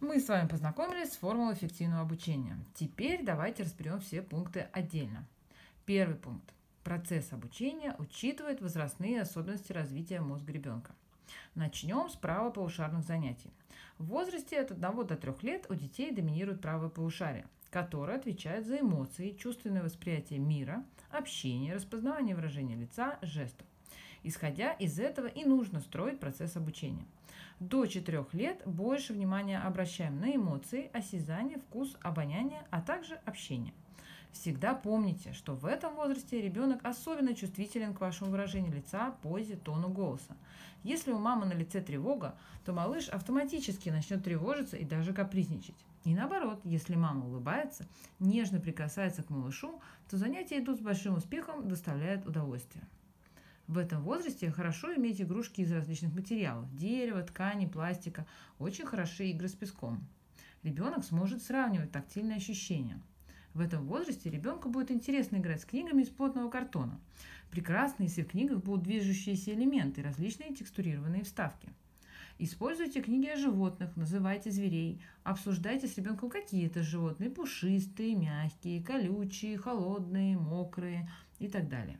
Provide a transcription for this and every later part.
Мы с вами познакомились с формулой эффективного обучения. Теперь давайте разберем все пункты отдельно. Первый пункт. Процесс обучения учитывает возрастные особенности развития мозга ребенка. Начнем с правополушарных занятий. В возрасте от 1 до 3 лет у детей доминирует правое полушарие, которое отвечает за эмоции, чувственное восприятие мира, общение, распознавание выражения лица, жестов. Исходя из этого и нужно строить процесс обучения. До 4 лет больше внимания обращаем на эмоции, осязание, вкус, обоняние, а также общение. Всегда помните, что в этом возрасте ребенок особенно чувствителен к вашему выражению лица, позе, тону голоса. Если у мамы на лице тревога, то малыш автоматически начнет тревожиться и даже капризничать. И наоборот, если мама улыбается, нежно прикасается к малышу, то занятия идут с большим успехом, доставляют удовольствие. В этом возрасте хорошо иметь игрушки из различных материалов – дерева, ткани, пластика. Очень хороши игры с песком. Ребенок сможет сравнивать тактильные ощущения. В этом возрасте ребенку будет интересно играть с книгами из плотного картона. Прекрасно, если в книгах будут движущиеся элементы, различные текстурированные вставки. Используйте книги о животных, называйте зверей, обсуждайте с ребенком какие это животные – пушистые, мягкие, колючие, холодные, мокрые и так далее.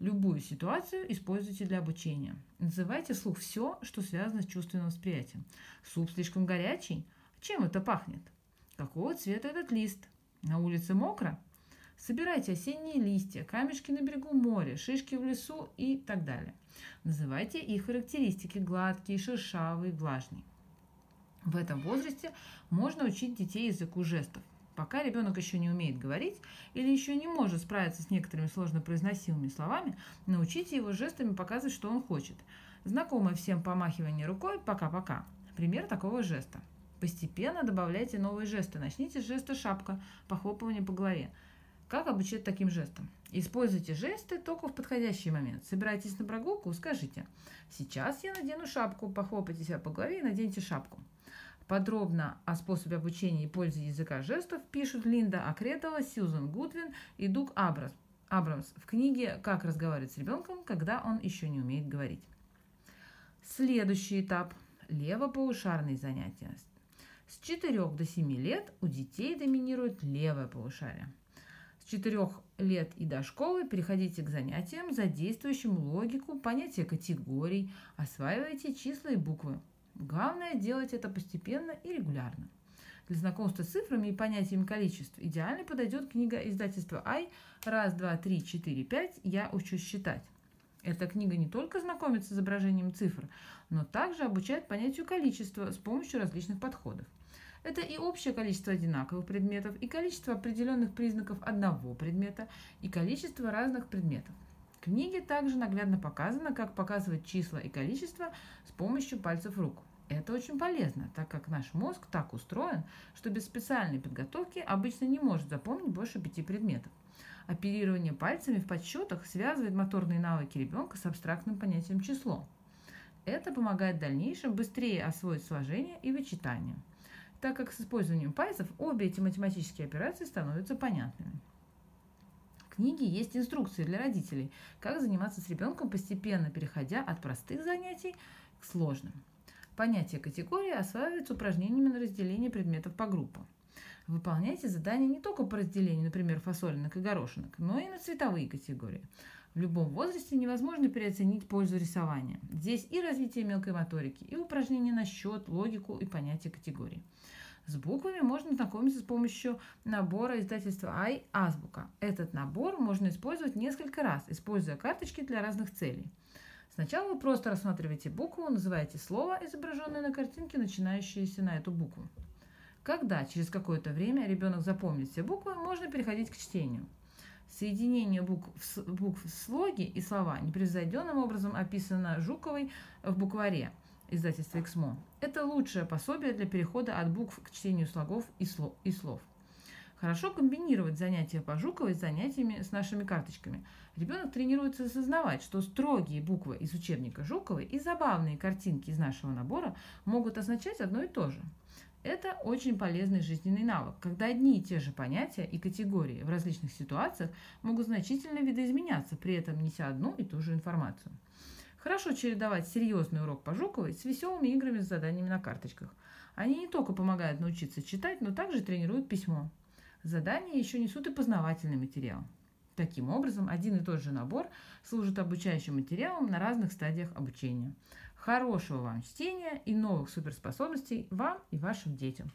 Любую ситуацию используйте для обучения. Называйте вслух все, что связано с чувственным восприятием. Суп слишком горячий? Чем это пахнет? Какого цвета этот лист? На улице мокро? Собирайте осенние листья, камешки на берегу моря, шишки в лесу и так далее. Называйте их характеристики – гладкий, шершавый, влажный. В этом возрасте можно учить детей языку жестов – Пока ребенок еще не умеет говорить или еще не может справиться с некоторыми сложно произносимыми словами, научите его жестами показывать, что он хочет. Знакомое всем помахивание рукой «пока-пока». Пример такого жеста. Постепенно добавляйте новые жесты. Начните с жеста шапка, похлопывание по голове. Как обучить таким жестам? Используйте жесты только в подходящий момент. Собирайтесь на прогулку, скажите «Сейчас я надену шапку», похлопайте себя по голове и наденьте шапку. Подробно о способе обучения и пользе языка жестов пишут Линда Акретова, Сьюзан Гудвин и Дуг Абрас, Абрамс в книге «Как разговаривать с ребенком, когда он еще не умеет говорить». Следующий этап – левополушарные занятия. С 4 до 7 лет у детей доминирует левое полушарие. С 4 лет и до школы переходите к занятиям, задействующим логику, понятие категорий, осваивайте числа и буквы – Главное делать это постепенно и регулярно. Для знакомства с цифрами и понятием количеств идеально подойдет книга издательства «Ай» «Раз, два, три, четыре, пять. Я учусь считать». Эта книга не только знакомит с изображением цифр, но также обучает понятию количества с помощью различных подходов. Это и общее количество одинаковых предметов, и количество определенных признаков одного предмета, и количество разных предметов. В книге также наглядно показано, как показывать числа и количество с помощью пальцев рук. Это очень полезно, так как наш мозг так устроен, что без специальной подготовки обычно не может запомнить больше пяти предметов. Оперирование пальцами в подсчетах связывает моторные навыки ребенка с абстрактным понятием число. Это помогает в дальнейшем быстрее освоить сложение и вычитание, так как с использованием пальцев обе эти математические операции становятся понятными. В книге есть инструкции для родителей, как заниматься с ребенком, постепенно переходя от простых занятий к сложным. Понятие категории осваивается упражнениями на разделение предметов по группам. Выполняйте задания не только по разделению, например, фасолинок и горошинок, но и на цветовые категории. В любом возрасте невозможно переоценить пользу рисования. Здесь и развитие мелкой моторики, и упражнения на счет, логику и понятие категории. С буквами можно знакомиться с помощью набора издательства «Ай» «Азбука». Этот набор можно использовать несколько раз, используя карточки для разных целей. Сначала вы просто рассматриваете букву, называете слово, изображенное на картинке, начинающееся на эту букву. Когда через какое-то время ребенок запомнит все буквы, можно переходить к чтению. Соединение букв, букв в слоги и слова непревзойденным образом описано Жуковой в букваре издательства «Эксмо». Это лучшее пособие для перехода от букв к чтению слогов и слов. Хорошо комбинировать занятия по Жуковой с занятиями с нашими карточками. Ребенок тренируется осознавать, что строгие буквы из учебника Жуковой и забавные картинки из нашего набора могут означать одно и то же. Это очень полезный жизненный навык, когда одни и те же понятия и категории в различных ситуациях могут значительно видоизменяться, при этом неся одну и ту же информацию. Хорошо чередовать серьезный урок по Жуковой с веселыми играми с заданиями на карточках. Они не только помогают научиться читать, но также тренируют письмо. Задания еще несут и познавательный материал. Таким образом, один и тот же набор служит обучающим материалом на разных стадиях обучения. Хорошего вам чтения и новых суперспособностей вам и вашим детям!